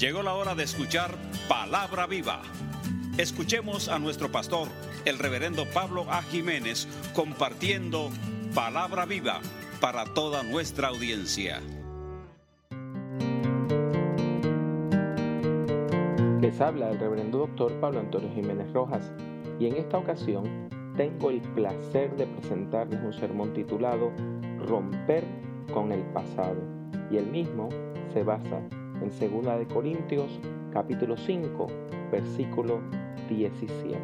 Llegó la hora de escuchar Palabra Viva. Escuchemos a nuestro pastor, el reverendo Pablo A. Jiménez, compartiendo Palabra Viva para toda nuestra audiencia. Les habla el reverendo doctor Pablo Antonio Jiménez Rojas y en esta ocasión tengo el placer de presentarles un sermón titulado Romper con el pasado y el mismo se basa en 2 de Corintios capítulo 5 versículo 17.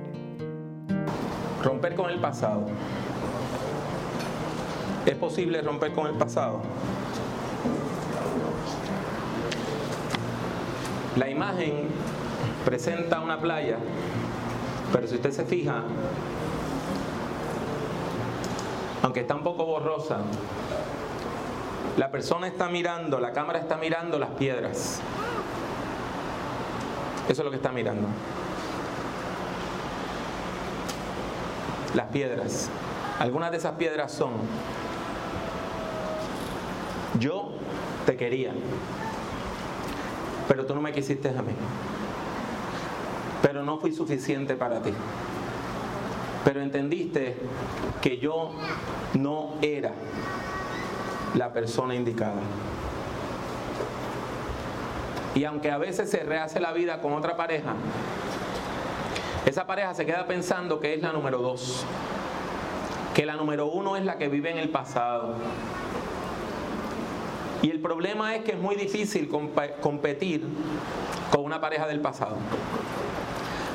Romper con el pasado. ¿Es posible romper con el pasado? La imagen presenta una playa, pero si usted se fija, aunque está un poco borrosa, la persona está mirando, la cámara está mirando las piedras. Eso es lo que está mirando. Las piedras. Algunas de esas piedras son, yo te quería, pero tú no me quisiste a mí. Pero no fui suficiente para ti. Pero entendiste que yo no era la persona indicada. Y aunque a veces se rehace la vida con otra pareja, esa pareja se queda pensando que es la número dos, que la número uno es la que vive en el pasado. Y el problema es que es muy difícil competir con una pareja del pasado.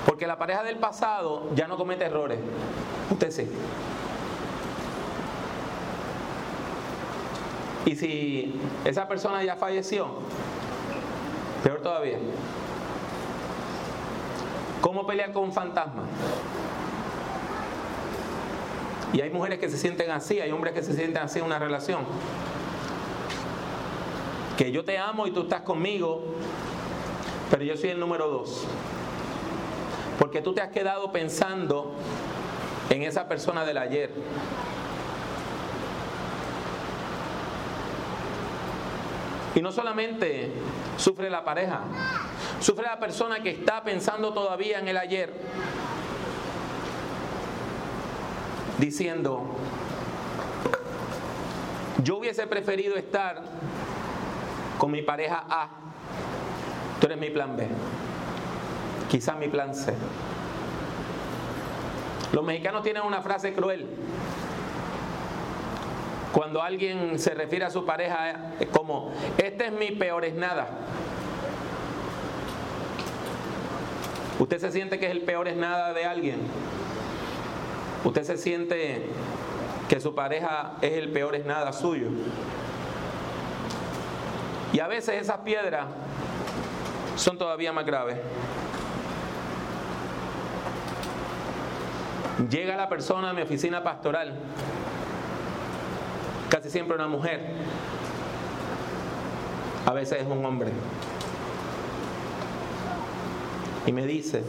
Porque la pareja del pasado ya no comete errores. Usted sí. Y si esa persona ya falleció, peor todavía. ¿Cómo pelear con un fantasma? Y hay mujeres que se sienten así, hay hombres que se sienten así en una relación. Que yo te amo y tú estás conmigo, pero yo soy el número dos. Porque tú te has quedado pensando en esa persona del ayer. Y no solamente sufre la pareja, sufre la persona que está pensando todavía en el ayer, diciendo, yo hubiese preferido estar con mi pareja A, tú eres mi plan B, quizás mi plan C. Los mexicanos tienen una frase cruel cuando alguien se refiere a su pareja es como, este es mi peor es nada. ¿Usted se siente que es el peor es nada de alguien? ¿Usted se siente que su pareja es el peor es nada suyo? Y a veces esas piedras son todavía más graves. Llega la persona a mi oficina pastoral siempre una mujer, a veces es un hombre. Y me dice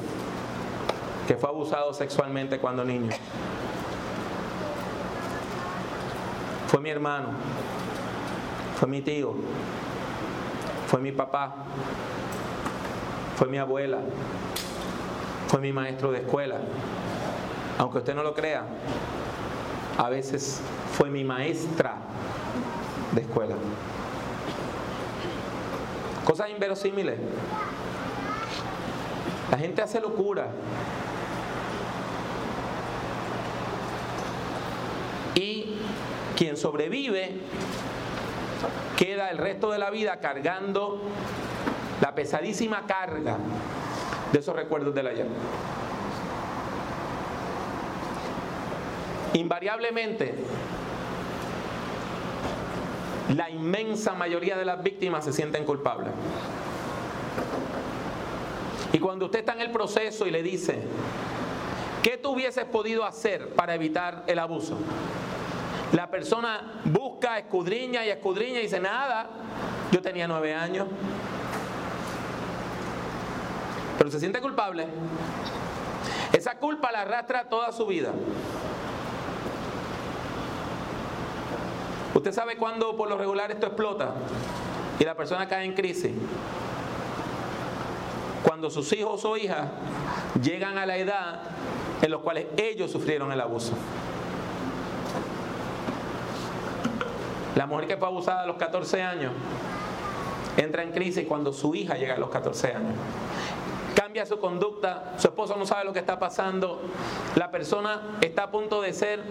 que fue abusado sexualmente cuando niño. Fue mi hermano, fue mi tío, fue mi papá, fue mi abuela, fue mi maestro de escuela. Aunque usted no lo crea, a veces fue mi maestra de escuela. Cosas inverosímiles. La gente hace locura. Y quien sobrevive queda el resto de la vida cargando la pesadísima carga de esos recuerdos del ayer. Invariablemente, la inmensa mayoría de las víctimas se sienten culpables. Y cuando usted está en el proceso y le dice, ¿qué tú hubieses podido hacer para evitar el abuso? La persona busca, escudriña y escudriña y dice, nada, yo tenía nueve años. Pero se siente culpable. Esa culpa la arrastra toda su vida. ¿Usted sabe cuándo por lo regular esto explota y la persona cae en crisis? cuando sus hijos o hijas llegan a la edad en los cuales ellos sufrieron el abuso. La mujer que fue abusada a los 14 años entra en crisis cuando su hija llega a los 14 años. Cambia su conducta, su esposo no sabe lo que está pasando, la persona está a punto de ser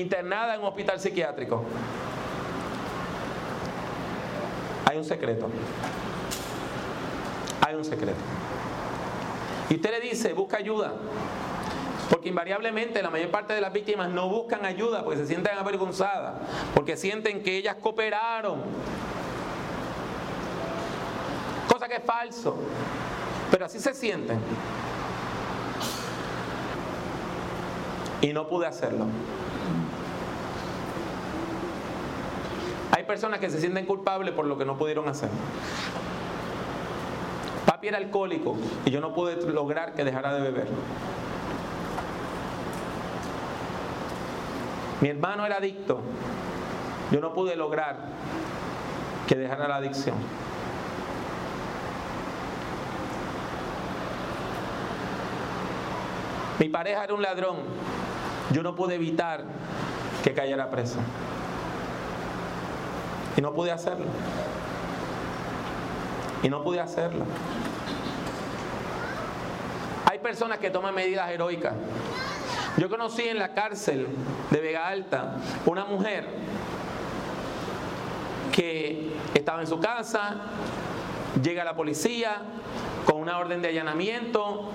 internada en un hospital psiquiátrico. Hay un secreto. Hay un secreto. Y usted le dice, busca ayuda. Porque invariablemente la mayor parte de las víctimas no buscan ayuda porque se sienten avergonzadas, porque sienten que ellas cooperaron. Cosa que es falso, pero así se sienten. Y no pude hacerlo. Personas que se sienten culpables por lo que no pudieron hacer. Papi era alcohólico y yo no pude lograr que dejara de beber. Mi hermano era adicto. Yo no pude lograr que dejara la adicción. Mi pareja era un ladrón. Yo no pude evitar que cayera preso. Y no pude hacerlo. Y no pude hacerlo. Hay personas que toman medidas heroicas. Yo conocí en la cárcel de Vega Alta una mujer que estaba en su casa, llega la policía con una orden de allanamiento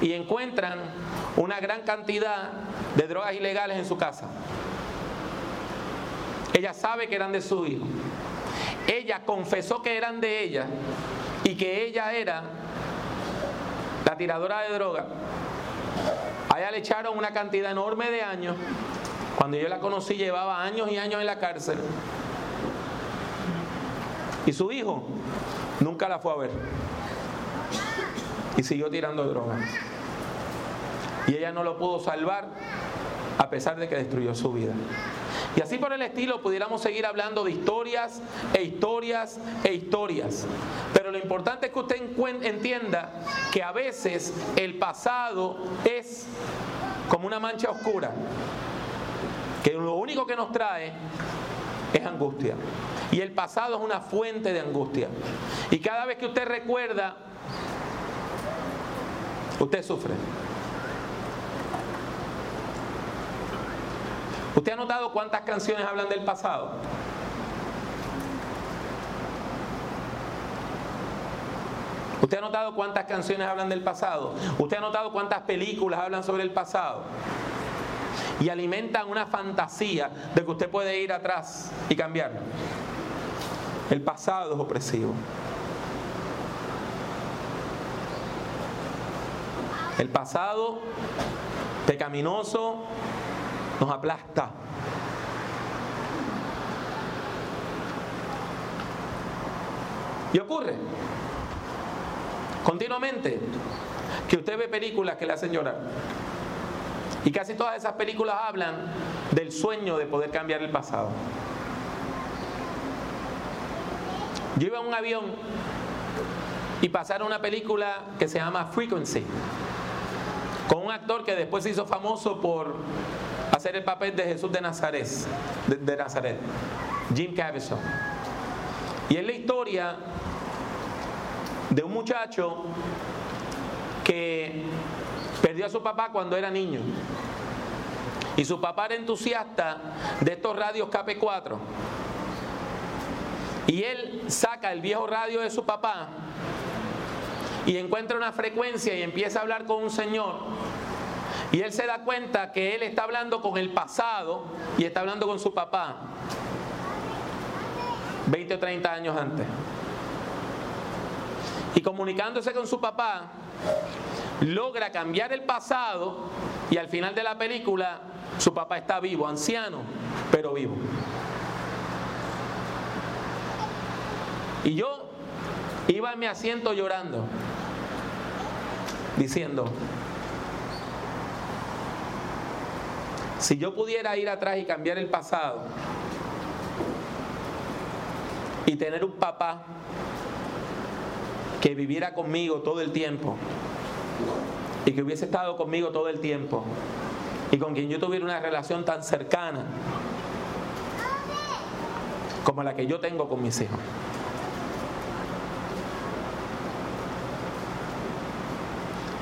y encuentran una gran cantidad de drogas ilegales en su casa. Ella sabe que eran de su hijo. Ella confesó que eran de ella y que ella era la tiradora de droga. A ella le echaron una cantidad enorme de años. Cuando yo la conocí llevaba años y años en la cárcel. Y su hijo nunca la fue a ver. Y siguió tirando droga. Y ella no lo pudo salvar a pesar de que destruyó su vida. Y así por el estilo pudiéramos seguir hablando de historias e historias e historias. Pero lo importante es que usted entienda que a veces el pasado es como una mancha oscura, que lo único que nos trae es angustia. Y el pasado es una fuente de angustia. Y cada vez que usted recuerda, usted sufre. ¿Usted ha notado cuántas canciones hablan del pasado? ¿Usted ha notado cuántas canciones hablan del pasado? ¿Usted ha notado cuántas películas hablan sobre el pasado? Y alimentan una fantasía de que usted puede ir atrás y cambiarlo. El pasado es opresivo. El pasado pecaminoso nos aplasta. Y ocurre continuamente que usted ve películas que le hacen llorar. Y casi todas esas películas hablan del sueño de poder cambiar el pasado. Yo iba en un avión y pasaron una película que se llama Frequency, con un actor que después se hizo famoso por hacer el papel de Jesús de Nazaret, de, Nazaret, Jim Caviezel. Y es la historia de un muchacho que perdió a su papá cuando era niño. Y su papá era entusiasta de estos radios KP4. Y él saca el viejo radio de su papá y encuentra una frecuencia y empieza a hablar con un señor y él se da cuenta que él está hablando con el pasado y está hablando con su papá 20 o 30 años antes. Y comunicándose con su papá, logra cambiar el pasado y al final de la película su papá está vivo, anciano, pero vivo. Y yo iba en mi asiento llorando, diciendo, Si yo pudiera ir atrás y cambiar el pasado y tener un papá que viviera conmigo todo el tiempo y que hubiese estado conmigo todo el tiempo y con quien yo tuviera una relación tan cercana como la que yo tengo con mis hijos.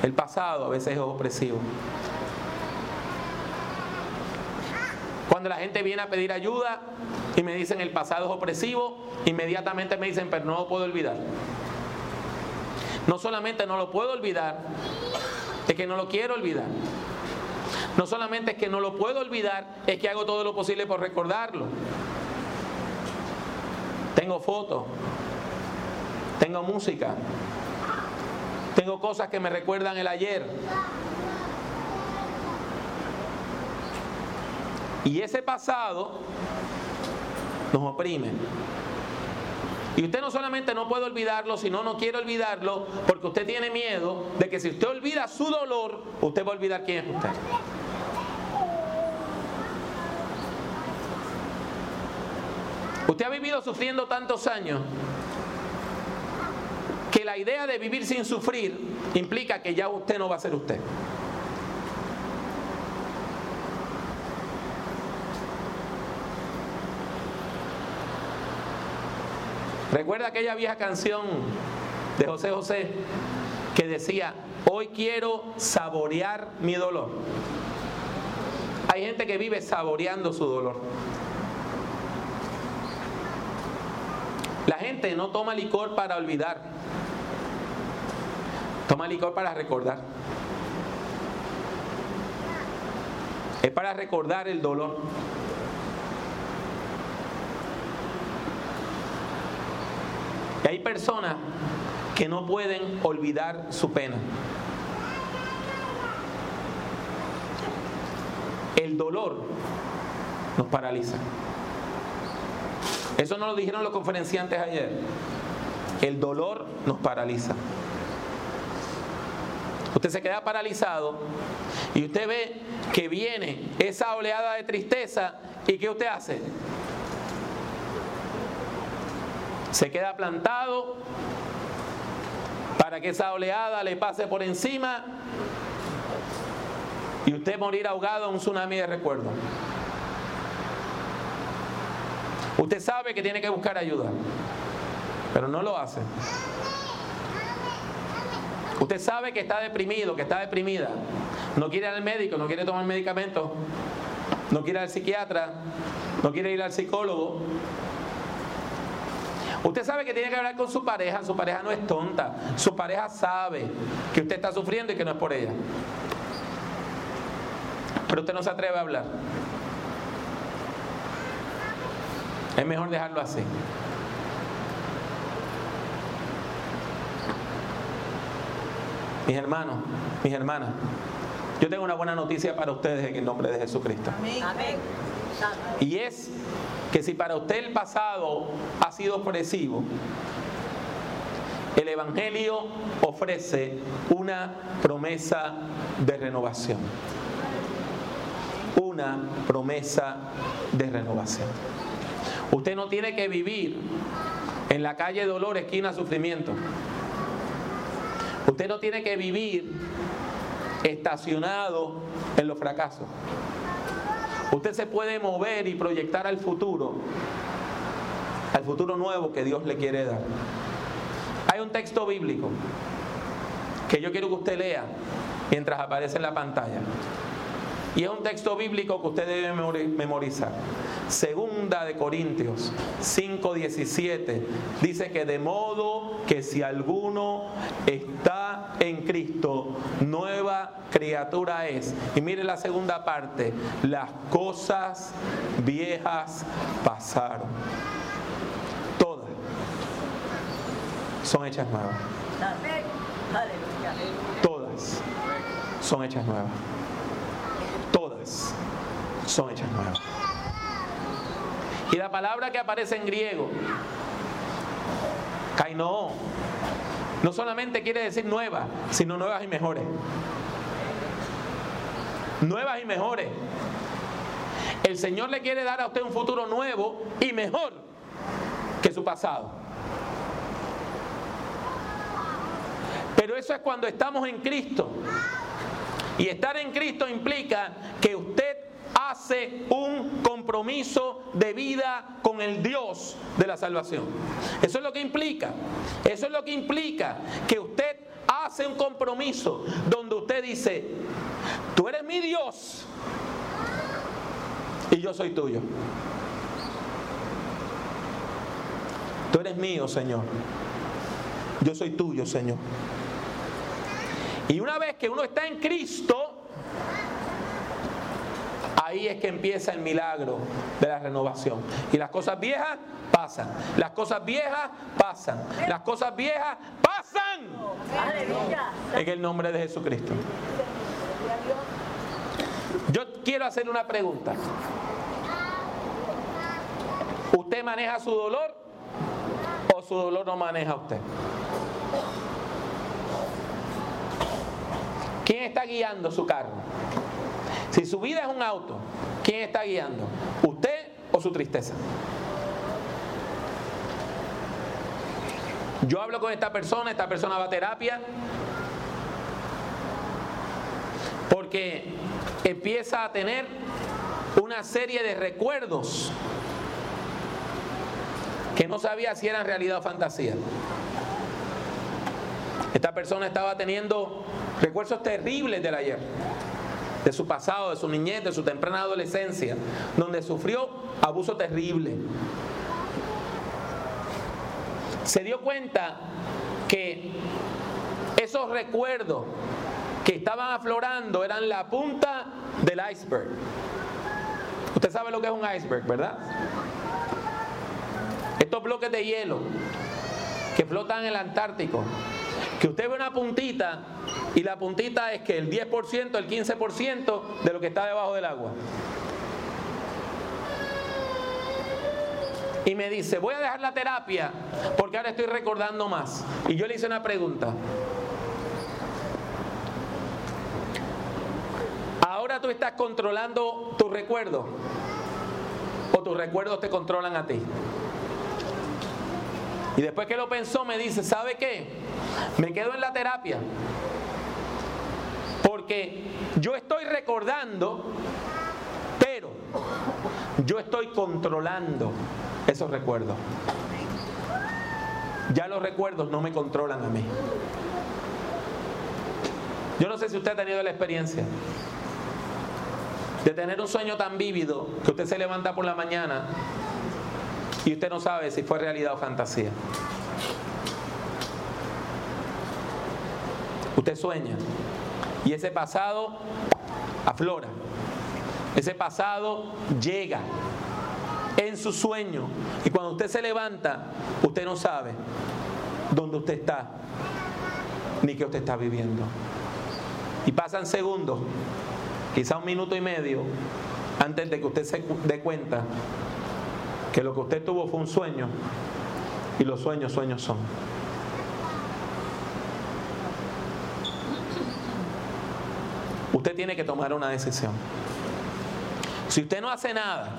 El pasado a veces es opresivo. Cuando la gente viene a pedir ayuda y me dicen el pasado es opresivo, inmediatamente me dicen, pero no lo puedo olvidar. No solamente no lo puedo olvidar, es que no lo quiero olvidar. No solamente es que no lo puedo olvidar, es que hago todo lo posible por recordarlo. Tengo fotos, tengo música, tengo cosas que me recuerdan el ayer. Y ese pasado nos oprime. Y usted no solamente no puede olvidarlo, sino no quiere olvidarlo porque usted tiene miedo de que si usted olvida su dolor, usted va a olvidar quién es usted. Usted ha vivido sufriendo tantos años que la idea de vivir sin sufrir implica que ya usted no va a ser usted. Recuerda aquella vieja canción de José José que decía, hoy quiero saborear mi dolor. Hay gente que vive saboreando su dolor. La gente no toma licor para olvidar, toma licor para recordar. Es para recordar el dolor. Hay personas que no pueden olvidar su pena. El dolor nos paraliza. Eso no lo dijeron los conferenciantes ayer. El dolor nos paraliza. Usted se queda paralizado y usted ve que viene esa oleada de tristeza y ¿qué usted hace? Se queda plantado para que esa oleada le pase por encima y usted morir ahogado en un tsunami de recuerdo. Usted sabe que tiene que buscar ayuda, pero no lo hace. Usted sabe que está deprimido, que está deprimida. No quiere ir al médico, no quiere tomar medicamentos, no quiere ir al psiquiatra, no quiere ir al psicólogo. Usted sabe que tiene que hablar con su pareja, su pareja no es tonta, su pareja sabe que usted está sufriendo y que no es por ella. Pero usted no se atreve a hablar. Es mejor dejarlo así. Mis hermanos, mis hermanas, yo tengo una buena noticia para ustedes en el nombre de Jesucristo. Amén. Y es que si para usted el pasado ha sido opresivo, el Evangelio ofrece una promesa de renovación. Una promesa de renovación. Usted no tiene que vivir en la calle dolor, esquina sufrimiento. Usted no tiene que vivir estacionado en los fracasos. Usted se puede mover y proyectar al futuro, al futuro nuevo que Dios le quiere dar. Hay un texto bíblico que yo quiero que usted lea mientras aparece en la pantalla. Y es un texto bíblico que usted debe memorizar. Segunda de Corintios 5:17 dice que de modo que si alguno está en Cristo, nueva criatura es. Y mire la segunda parte, las cosas viejas pasaron. Todas son hechas nuevas. Todas son hechas nuevas. Todas son hechas nuevas. Y la palabra que aparece en griego, kaino, no solamente quiere decir nueva, sino nuevas y mejores. Nuevas y mejores. El Señor le quiere dar a usted un futuro nuevo y mejor que su pasado. Pero eso es cuando estamos en Cristo. Y estar en Cristo implica que usted hace un compromiso de vida con el Dios de la salvación. Eso es lo que implica. Eso es lo que implica que usted hace un compromiso donde usted dice, tú eres mi Dios y yo soy tuyo. Tú eres mío, Señor. Yo soy tuyo, Señor. Y una vez que uno está en Cristo, ahí es que empieza el milagro de la renovación. Y las cosas viejas pasan. Las cosas viejas pasan. Las cosas viejas pasan. En el nombre de Jesucristo. Yo quiero hacer una pregunta. ¿Usted maneja su dolor o su dolor no maneja usted? ¿Quién está guiando su carro? Si su vida es un auto, ¿quién está guiando? ¿Usted o su tristeza? Yo hablo con esta persona, esta persona va a terapia, porque empieza a tener una serie de recuerdos que no sabía si eran realidad o fantasía. Esta persona estaba teniendo recuerdos terribles del ayer de su pasado, de su niñez, de su temprana adolescencia, donde sufrió abuso terrible. Se dio cuenta que esos recuerdos que estaban aflorando eran la punta del iceberg. Usted sabe lo que es un iceberg, ¿verdad? Estos bloques de hielo que flotan en el Antártico, que usted ve una puntita y la puntita es que el 10%, el 15% de lo que está debajo del agua. Y me dice, voy a dejar la terapia porque ahora estoy recordando más. Y yo le hice una pregunta. Ahora tú estás controlando tus recuerdos o tus recuerdos te controlan a ti. Y después que lo pensó me dice, ¿sabe qué? Me quedo en la terapia. Porque yo estoy recordando, pero yo estoy controlando esos recuerdos. Ya los recuerdos no me controlan a mí. Yo no sé si usted ha tenido la experiencia de tener un sueño tan vívido que usted se levanta por la mañana y usted no sabe si fue realidad o fantasía. Usted sueña y ese pasado aflora. Ese pasado llega en su sueño. Y cuando usted se levanta, usted no sabe dónde usted está, ni qué usted está viviendo. Y pasan segundos, quizá un minuto y medio, antes de que usted se dé cuenta que lo que usted tuvo fue un sueño y los sueños sueños son. Usted tiene que tomar una decisión. Si usted no hace nada,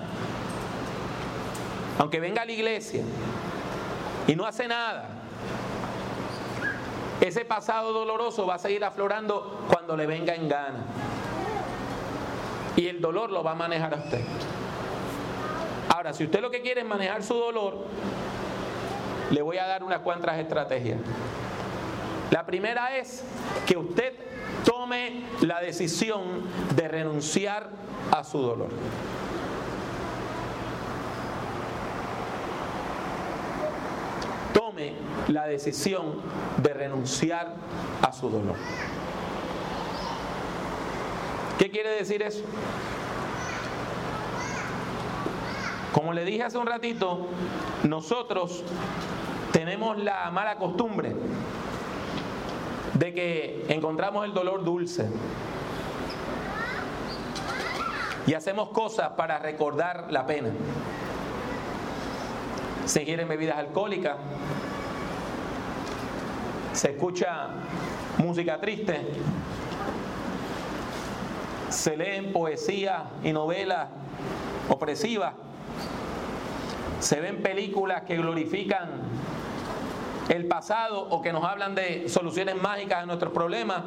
aunque venga a la iglesia y no hace nada, ese pasado doloroso va a seguir aflorando cuando le venga en gana. Y el dolor lo va a manejar a usted. Ahora, si usted lo que quiere es manejar su dolor, le voy a dar unas cuantas estrategias. La primera es que usted tome la decisión de renunciar a su dolor. Tome la decisión de renunciar a su dolor. ¿Qué quiere decir eso? Como le dije hace un ratito, nosotros tenemos la mala costumbre de que encontramos el dolor dulce. Y hacemos cosas para recordar la pena. Se en bebidas alcohólicas, se escucha música triste, se leen poesía y novelas opresivas se ven películas que glorifican el pasado o que nos hablan de soluciones mágicas a nuestros problemas.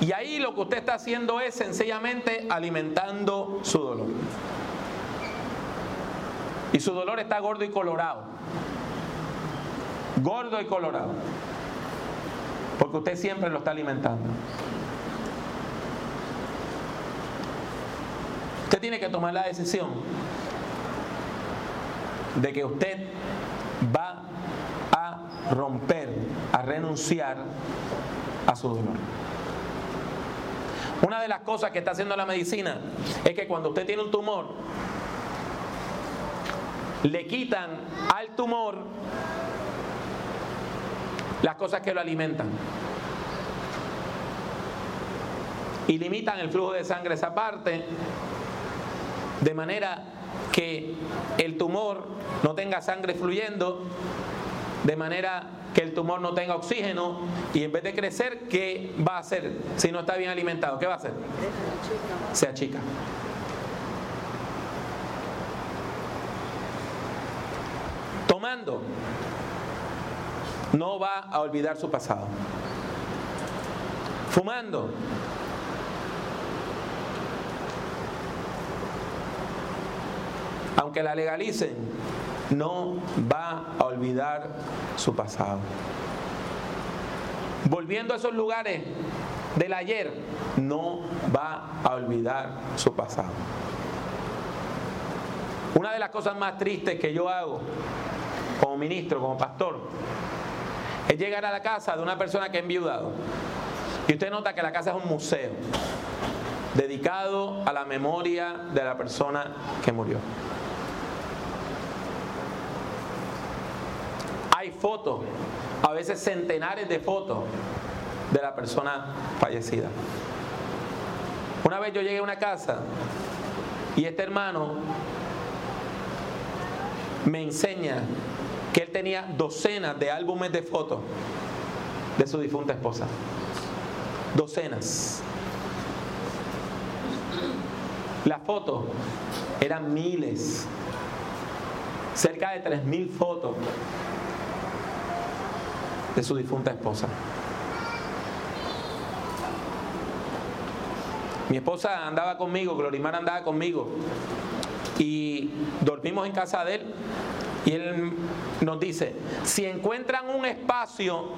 Y ahí lo que usted está haciendo es sencillamente alimentando su dolor. Y su dolor está gordo y colorado. Gordo y colorado. Porque usted siempre lo está alimentando. Usted tiene que tomar la decisión de que usted va a romper, a renunciar a su dolor. Una de las cosas que está haciendo la medicina es que cuando usted tiene un tumor, le quitan al tumor las cosas que lo alimentan. Y limitan el flujo de sangre esa parte, de manera que el tumor no tenga sangre fluyendo, de manera que el tumor no tenga oxígeno y en vez de crecer, ¿qué va a hacer si no está bien alimentado? ¿Qué va a hacer? Se achica. Tomando, no va a olvidar su pasado. Fumando, aunque la legalicen, no va a olvidar su pasado. Volviendo a esos lugares del ayer, no va a olvidar su pasado. Una de las cosas más tristes que yo hago como ministro, como pastor, es llegar a la casa de una persona que ha enviudado. Y usted nota que la casa es un museo dedicado a la memoria de la persona que murió. hay fotos, a veces centenares de fotos de la persona fallecida. Una vez yo llegué a una casa y este hermano me enseña que él tenía docenas de álbumes de fotos de su difunta esposa. Docenas. Las fotos eran miles, cerca de tres mil fotos de su difunta esposa. Mi esposa andaba conmigo, Glorimar andaba conmigo y dormimos en casa de él y él nos dice, si encuentran un espacio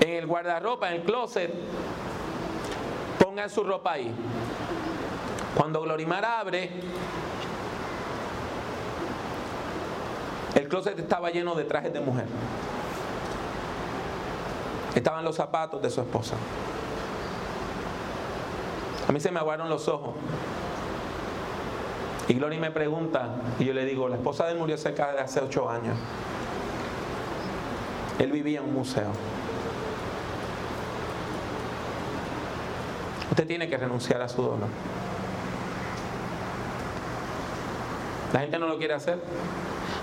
en el guardarropa, en el closet, pongan su ropa ahí. Cuando Glorimar abre, closet estaba lleno de trajes de mujer. Estaban los zapatos de su esposa. A mí se me aguaron los ojos. Y Gloria me pregunta, y yo le digo, la esposa de él murió cerca de hace ocho años. Él vivía en un museo. Usted tiene que renunciar a su dolor. La gente no lo quiere hacer.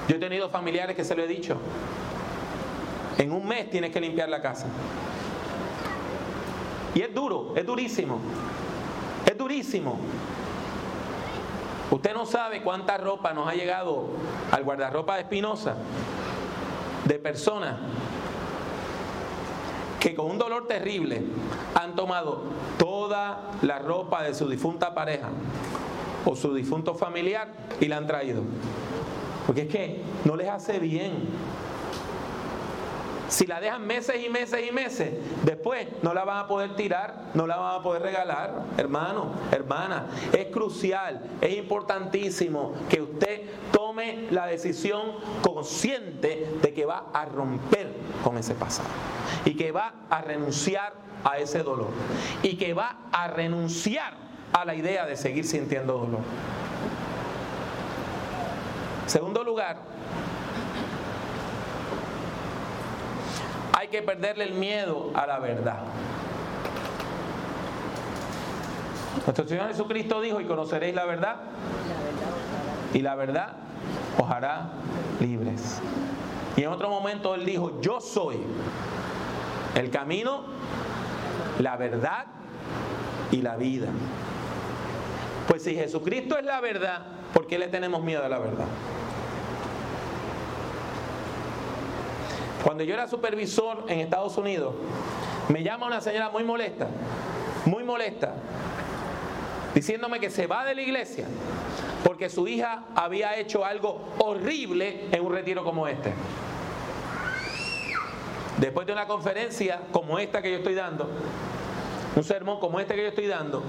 Yo he tenido familiares que se lo he dicho. En un mes tienes que limpiar la casa. Y es duro, es durísimo. Es durísimo. Usted no sabe cuánta ropa nos ha llegado al guardarropa de Espinosa de personas que con un dolor terrible han tomado toda la ropa de su difunta pareja o su difunto familiar y la han traído. Porque es que no les hace bien. Si la dejan meses y meses y meses, después no la van a poder tirar, no la van a poder regalar. Hermano, hermana, es crucial, es importantísimo que usted tome la decisión consciente de que va a romper con ese pasado y que va a renunciar a ese dolor y que va a renunciar a la idea de seguir sintiendo dolor. Segundo lugar, hay que perderle el miedo a la verdad. Nuestro Señor Jesucristo dijo, y conoceréis la verdad, y la verdad os hará libres. Y en otro momento Él dijo, yo soy el camino, la verdad y la vida. Pues si Jesucristo es la verdad, ¿por qué le tenemos miedo a la verdad? Cuando yo era supervisor en Estados Unidos, me llama una señora muy molesta, muy molesta, diciéndome que se va de la iglesia porque su hija había hecho algo horrible en un retiro como este. Después de una conferencia como esta que yo estoy dando, un sermón como este que yo estoy dando,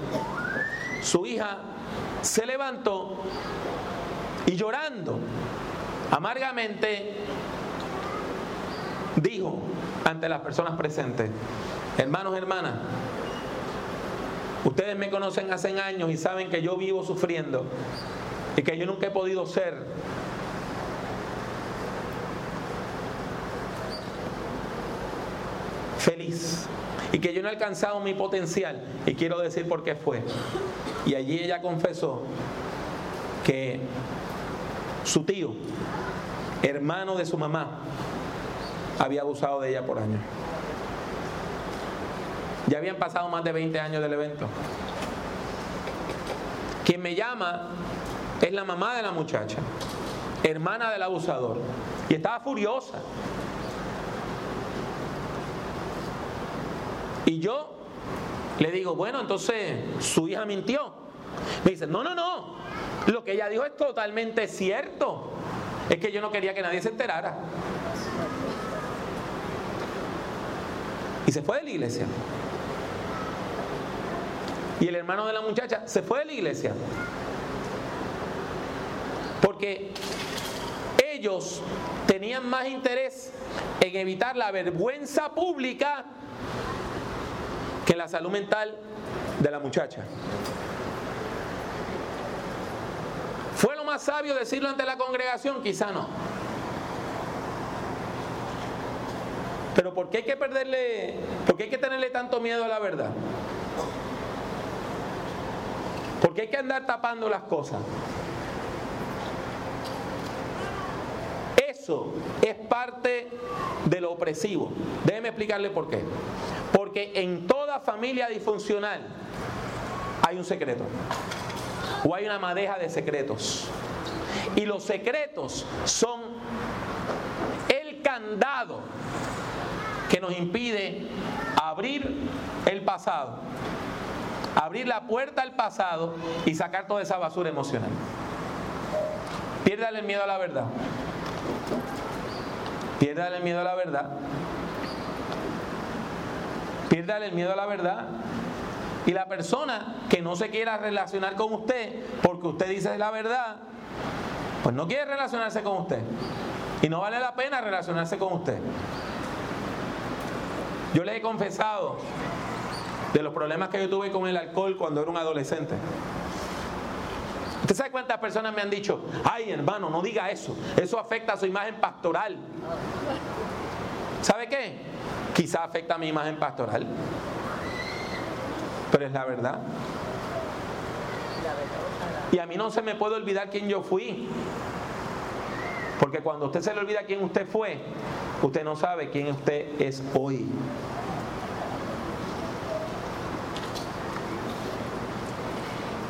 su hija se levantó y llorando amargamente dijo ante las personas presentes, hermanos, hermanas, ustedes me conocen hace años y saben que yo vivo sufriendo y que yo nunca he podido ser y que yo no he alcanzado mi potencial y quiero decir por qué fue. Y allí ella confesó que su tío, hermano de su mamá, había abusado de ella por años. Ya habían pasado más de 20 años del evento. Quien me llama es la mamá de la muchacha, hermana del abusador, y estaba furiosa. Y yo le digo, bueno, entonces su hija mintió. Me dice, no, no, no, lo que ella dijo es totalmente cierto. Es que yo no quería que nadie se enterara. Y se fue de la iglesia. Y el hermano de la muchacha se fue de la iglesia. Porque ellos tenían más interés en evitar la vergüenza pública que la salud mental de la muchacha. ¿Fue lo más sabio decirlo ante la congregación? Quizá no. Pero ¿por qué hay que perderle, por qué hay que tenerle tanto miedo a la verdad? ¿Por qué hay que andar tapando las cosas? Eso es parte de lo opresivo. Déjeme explicarle por qué. Porque en toda familia disfuncional hay un secreto. O hay una madeja de secretos. Y los secretos son el candado que nos impide abrir el pasado, abrir la puerta al pasado y sacar toda esa basura emocional. Piérdale el miedo a la verdad. Piérdale el miedo a la verdad. Piérdale el miedo a la verdad. Y la persona que no se quiera relacionar con usted porque usted dice la verdad, pues no quiere relacionarse con usted. Y no vale la pena relacionarse con usted. Yo le he confesado de los problemas que yo tuve con el alcohol cuando era un adolescente. ¿Usted sabe cuántas personas me han dicho, ay hermano, no diga eso, eso afecta a su imagen pastoral? ¿Sabe qué? Quizá afecta a mi imagen pastoral, pero es la verdad. Y a mí no se me puede olvidar quién yo fui. Porque cuando usted se le olvida quién usted fue, usted no sabe quién usted es hoy.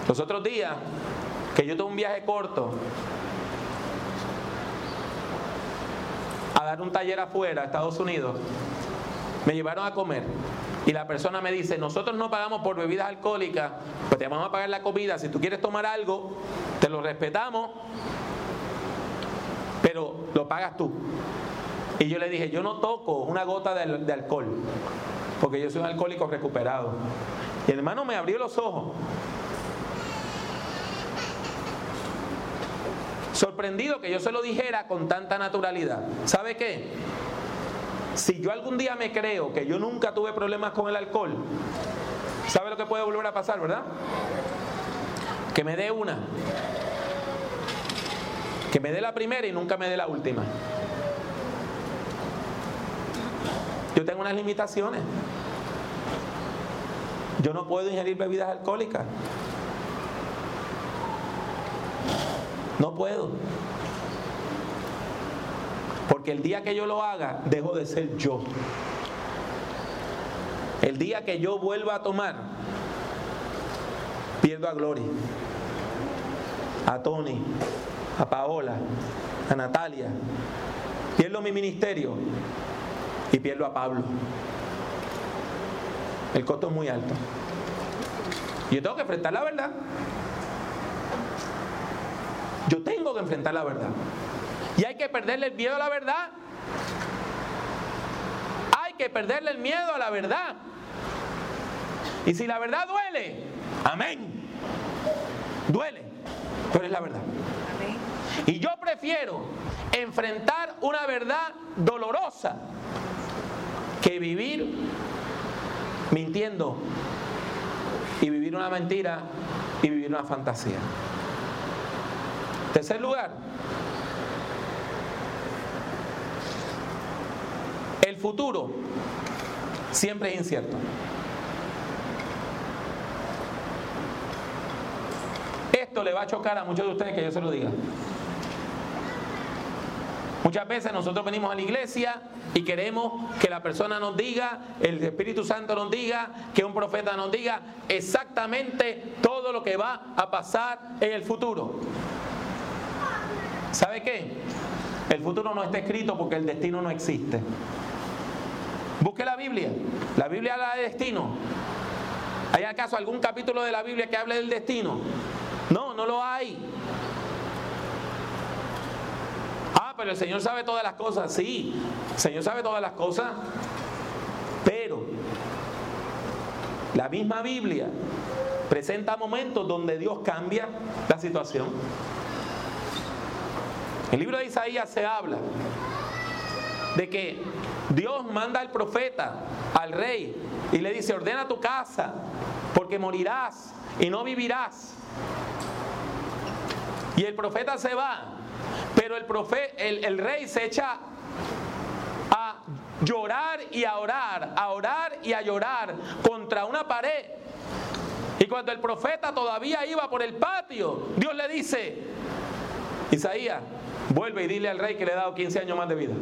Los otros días, que yo tuve un viaje corto dar un taller afuera, Estados Unidos, me llevaron a comer. Y la persona me dice, nosotros no pagamos por bebidas alcohólicas, pues te vamos a pagar la comida. Si tú quieres tomar algo, te lo respetamos, pero lo pagas tú. Y yo le dije, yo no toco una gota de, de alcohol, porque yo soy un alcohólico recuperado. Y el hermano me abrió los ojos. Sorprendido que yo se lo dijera con tanta naturalidad. ¿Sabe qué? Si yo algún día me creo que yo nunca tuve problemas con el alcohol, ¿sabe lo que puede volver a pasar, verdad? Que me dé una. Que me dé la primera y nunca me dé la última. Yo tengo unas limitaciones. Yo no puedo ingerir bebidas alcohólicas. No puedo. Porque el día que yo lo haga, dejo de ser yo. El día que yo vuelva a tomar, pierdo a Gloria, a Tony, a Paola, a Natalia. Pierdo mi ministerio y pierdo a Pablo. El costo es muy alto. Yo tengo que enfrentar la verdad. Que enfrentar la verdad. Y hay que perderle el miedo a la verdad. Hay que perderle el miedo a la verdad. Y si la verdad duele, amén. Duele, pero es la verdad. Y yo prefiero enfrentar una verdad dolorosa que vivir mintiendo y vivir una mentira y vivir una fantasía. Tercer lugar, el futuro siempre es incierto. Esto le va a chocar a muchos de ustedes que yo se lo diga. Muchas veces nosotros venimos a la iglesia y queremos que la persona nos diga, el Espíritu Santo nos diga, que un profeta nos diga exactamente todo lo que va a pasar en el futuro. ¿Sabe qué? El futuro no está escrito porque el destino no existe. Busque la Biblia. La Biblia habla de destino. ¿Hay acaso algún capítulo de la Biblia que hable del destino? No, no lo hay. Ah, pero el Señor sabe todas las cosas. Sí, el Señor sabe todas las cosas. Pero la misma Biblia presenta momentos donde Dios cambia la situación. El libro de Isaías se habla de que Dios manda al profeta, al rey, y le dice, ordena tu casa, porque morirás y no vivirás. Y el profeta se va, pero el, el, el rey se echa a llorar y a orar, a orar y a llorar contra una pared. Y cuando el profeta todavía iba por el patio, Dios le dice, Isaías, vuelve y dile al rey que le he dado 15 años más de vida.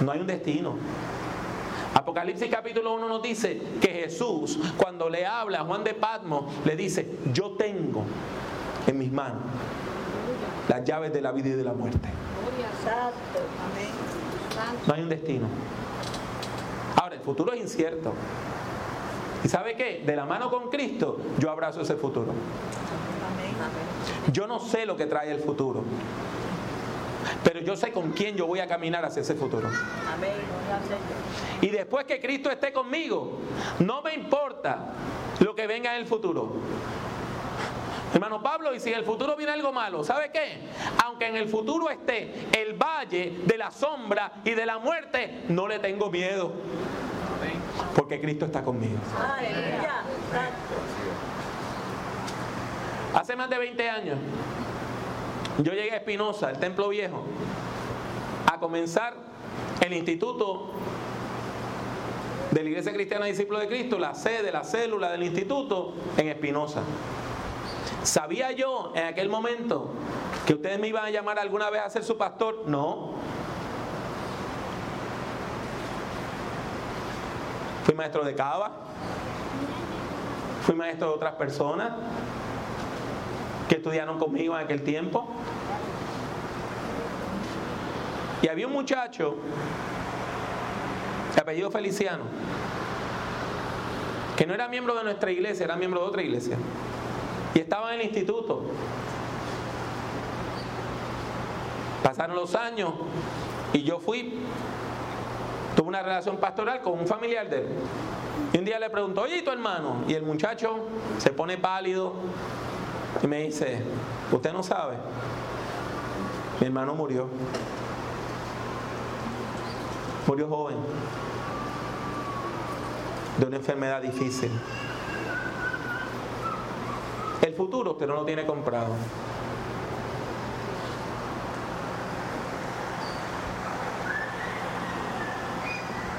No hay un destino. Apocalipsis capítulo 1 nos dice que Jesús, cuando le habla a Juan de Patmos, le dice, yo tengo en mis manos las llaves de la vida y de la muerte. No hay un destino. Ahora, el futuro es incierto. ¿Y sabe qué? De la mano con Cristo, yo abrazo ese futuro. Yo no sé lo que trae el futuro. Pero yo sé con quién yo voy a caminar hacia ese futuro. Y después que Cristo esté conmigo, no me importa lo que venga en el futuro. Hermano Pablo, y si en el futuro viene algo malo, ¿sabe qué? Aunque en el futuro esté el valle de la sombra y de la muerte, no le tengo miedo. Porque Cristo está conmigo. Más de 20 años, yo llegué a Espinosa, el Templo Viejo, a comenzar el instituto de la Iglesia Cristiana Discípulo de Cristo, la sede, la célula del instituto en Espinosa. ¿Sabía yo en aquel momento que ustedes me iban a llamar alguna vez a ser su pastor? No. Fui maestro de cava, fui maestro de otras personas, que estudiaron conmigo en aquel tiempo. Y había un muchacho de apellido Feliciano, que no era miembro de nuestra iglesia, era miembro de otra iglesia. Y estaba en el instituto. Pasaron los años y yo fui, tuve una relación pastoral con un familiar de él. Y un día le preguntó, oye, ¿y tu hermano? Y el muchacho se pone pálido, y me dice, usted no sabe, mi hermano murió. Murió joven, de una enfermedad difícil. El futuro usted no lo tiene comprado.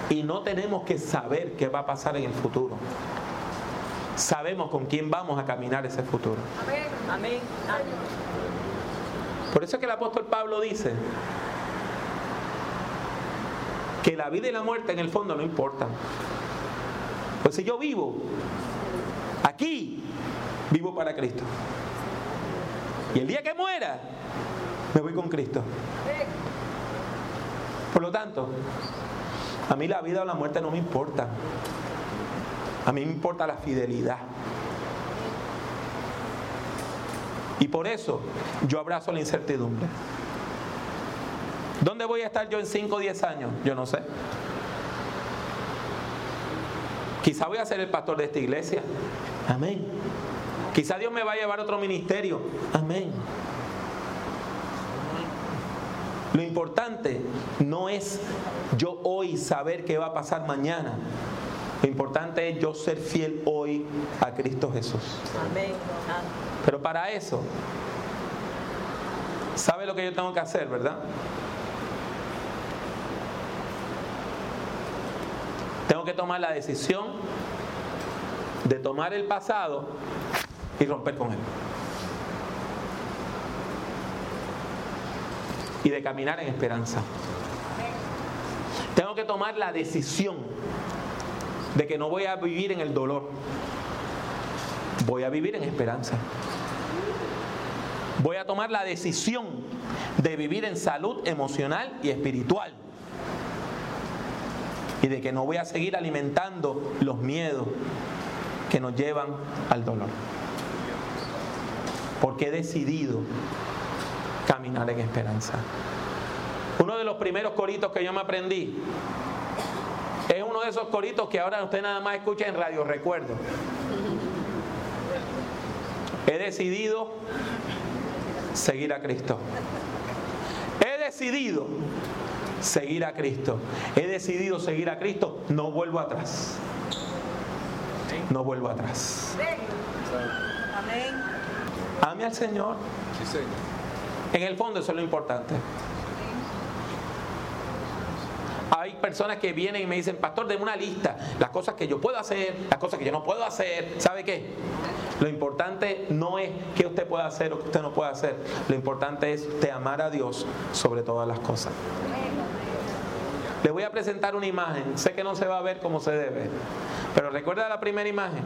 Y no tenemos que saber qué va a pasar en el futuro sabemos con quién vamos a caminar ese futuro. Amén. Por eso es que el apóstol Pablo dice que la vida y la muerte en el fondo no importan. Pues si yo vivo aquí, vivo para Cristo. Y el día que muera, Me voy con Cristo. Por lo tanto, a mí la vida o la muerte no me importa. A mí me importa la fidelidad. Y por eso yo abrazo la incertidumbre. ¿Dónde voy a estar yo en 5 o 10 años? Yo no sé. Quizá voy a ser el pastor de esta iglesia. Amén. Quizá Dios me va a llevar a otro ministerio. Amén. Lo importante no es yo hoy saber qué va a pasar mañana. Lo importante es yo ser fiel hoy a Cristo Jesús. Amén. Pero para eso, ¿sabe lo que yo tengo que hacer, verdad? Tengo que tomar la decisión de tomar el pasado y romper con él. Y de caminar en esperanza. Tengo que tomar la decisión de que no voy a vivir en el dolor. Voy a vivir en esperanza. Voy a tomar la decisión de vivir en salud emocional y espiritual. Y de que no voy a seguir alimentando los miedos que nos llevan al dolor porque he decidido caminar en esperanza. Uno de los primeros coritos que yo me aprendí de esos coritos que ahora usted nada más escucha en radio, recuerdo. He decidido seguir a Cristo. He decidido seguir a Cristo. He decidido seguir a Cristo. No vuelvo atrás. No vuelvo atrás. Amén. Ame al Señor. En el fondo eso es lo importante. Hay personas que vienen y me dicen, pastor, denme una lista, las cosas que yo puedo hacer, las cosas que yo no puedo hacer. ¿Sabe qué? Lo importante no es qué usted puede hacer o qué usted no puede hacer. Lo importante es usted amar a Dios sobre todas las cosas. Le voy a presentar una imagen. Sé que no se va a ver como se debe. Pero recuerda la primera imagen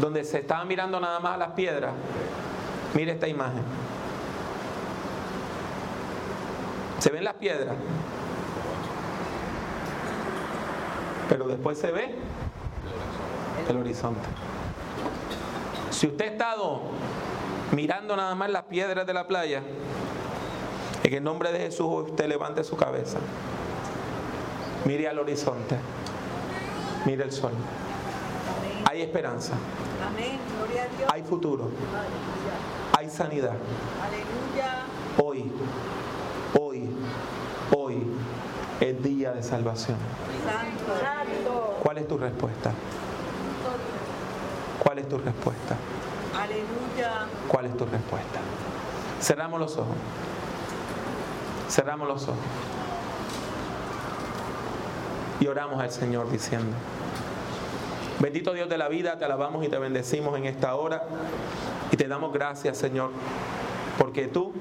donde se estaba mirando nada más a las piedras, mire esta imagen. Se ven las piedras, pero después se ve el horizonte. Si usted ha estado mirando nada más las piedras de la playa, en el nombre de Jesús usted levante su cabeza. Mire al horizonte. Mire el sol. Hay esperanza. Hay futuro. Hay sanidad. Hoy, hoy, hoy es día de salvación. ¿Cuál es tu respuesta? ¿Cuál es tu respuesta? Aleluya. ¿Cuál es tu respuesta? Cerramos los ojos. Cerramos los ojos. Y oramos al Señor diciendo, Bendito Dios de la vida, te alabamos y te bendecimos en esta hora. Y te damos gracias, Señor, porque tú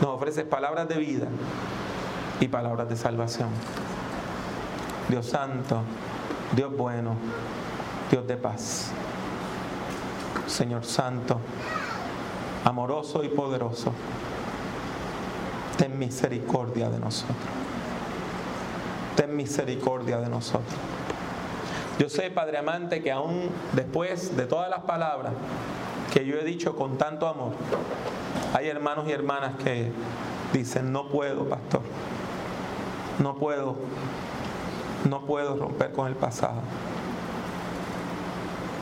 nos ofreces palabras de vida y palabras de salvación. Dios santo, Dios bueno, Dios de paz. Señor santo, amoroso y poderoso, ten misericordia de nosotros. Ten misericordia de nosotros. Yo sé, Padre amante, que aún después de todas las palabras que yo he dicho con tanto amor, hay hermanos y hermanas que dicen, no puedo, pastor, no puedo, no puedo romper con el pasado,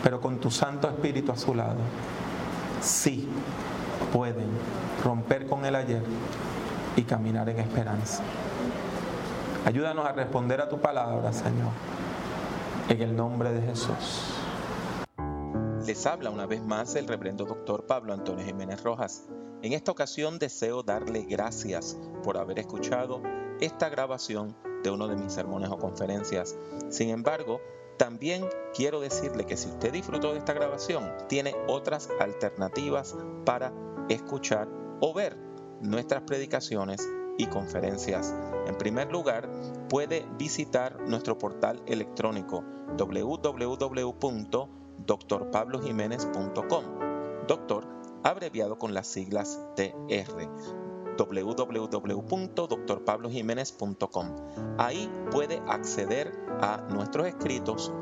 pero con tu Santo Espíritu a su lado, sí pueden romper con el ayer y caminar en esperanza. Ayúdanos a responder a tu palabra, Señor en el nombre de Jesús. Les habla una vez más el reverendo doctor Pablo Antonio Jiménez Rojas. En esta ocasión deseo darle gracias por haber escuchado esta grabación de uno de mis sermones o conferencias. Sin embargo, también quiero decirle que si usted disfrutó de esta grabación, tiene otras alternativas para escuchar o ver nuestras predicaciones y conferencias. En primer lugar, puede visitar nuestro portal electrónico www.drpablojiménez.com. Doctor, abreviado con las siglas TR. www.drpablojiménez.com. Ahí puede acceder a nuestros escritos,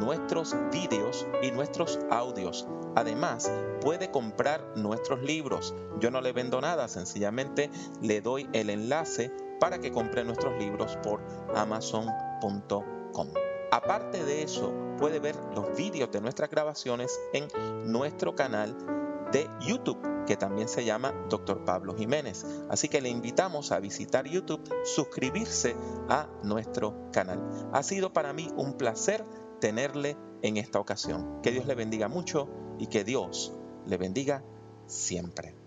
nuestros vídeos y nuestros audios. Además, puede comprar nuestros libros. Yo no le vendo nada, sencillamente le doy el enlace para que compre nuestros libros por amazon.com. Aparte de eso, puede ver los vídeos de nuestras grabaciones en nuestro canal de YouTube, que también se llama Dr. Pablo Jiménez. Así que le invitamos a visitar YouTube, suscribirse a nuestro canal. Ha sido para mí un placer tenerle en esta ocasión. Que Dios le bendiga mucho y que Dios le bendiga siempre.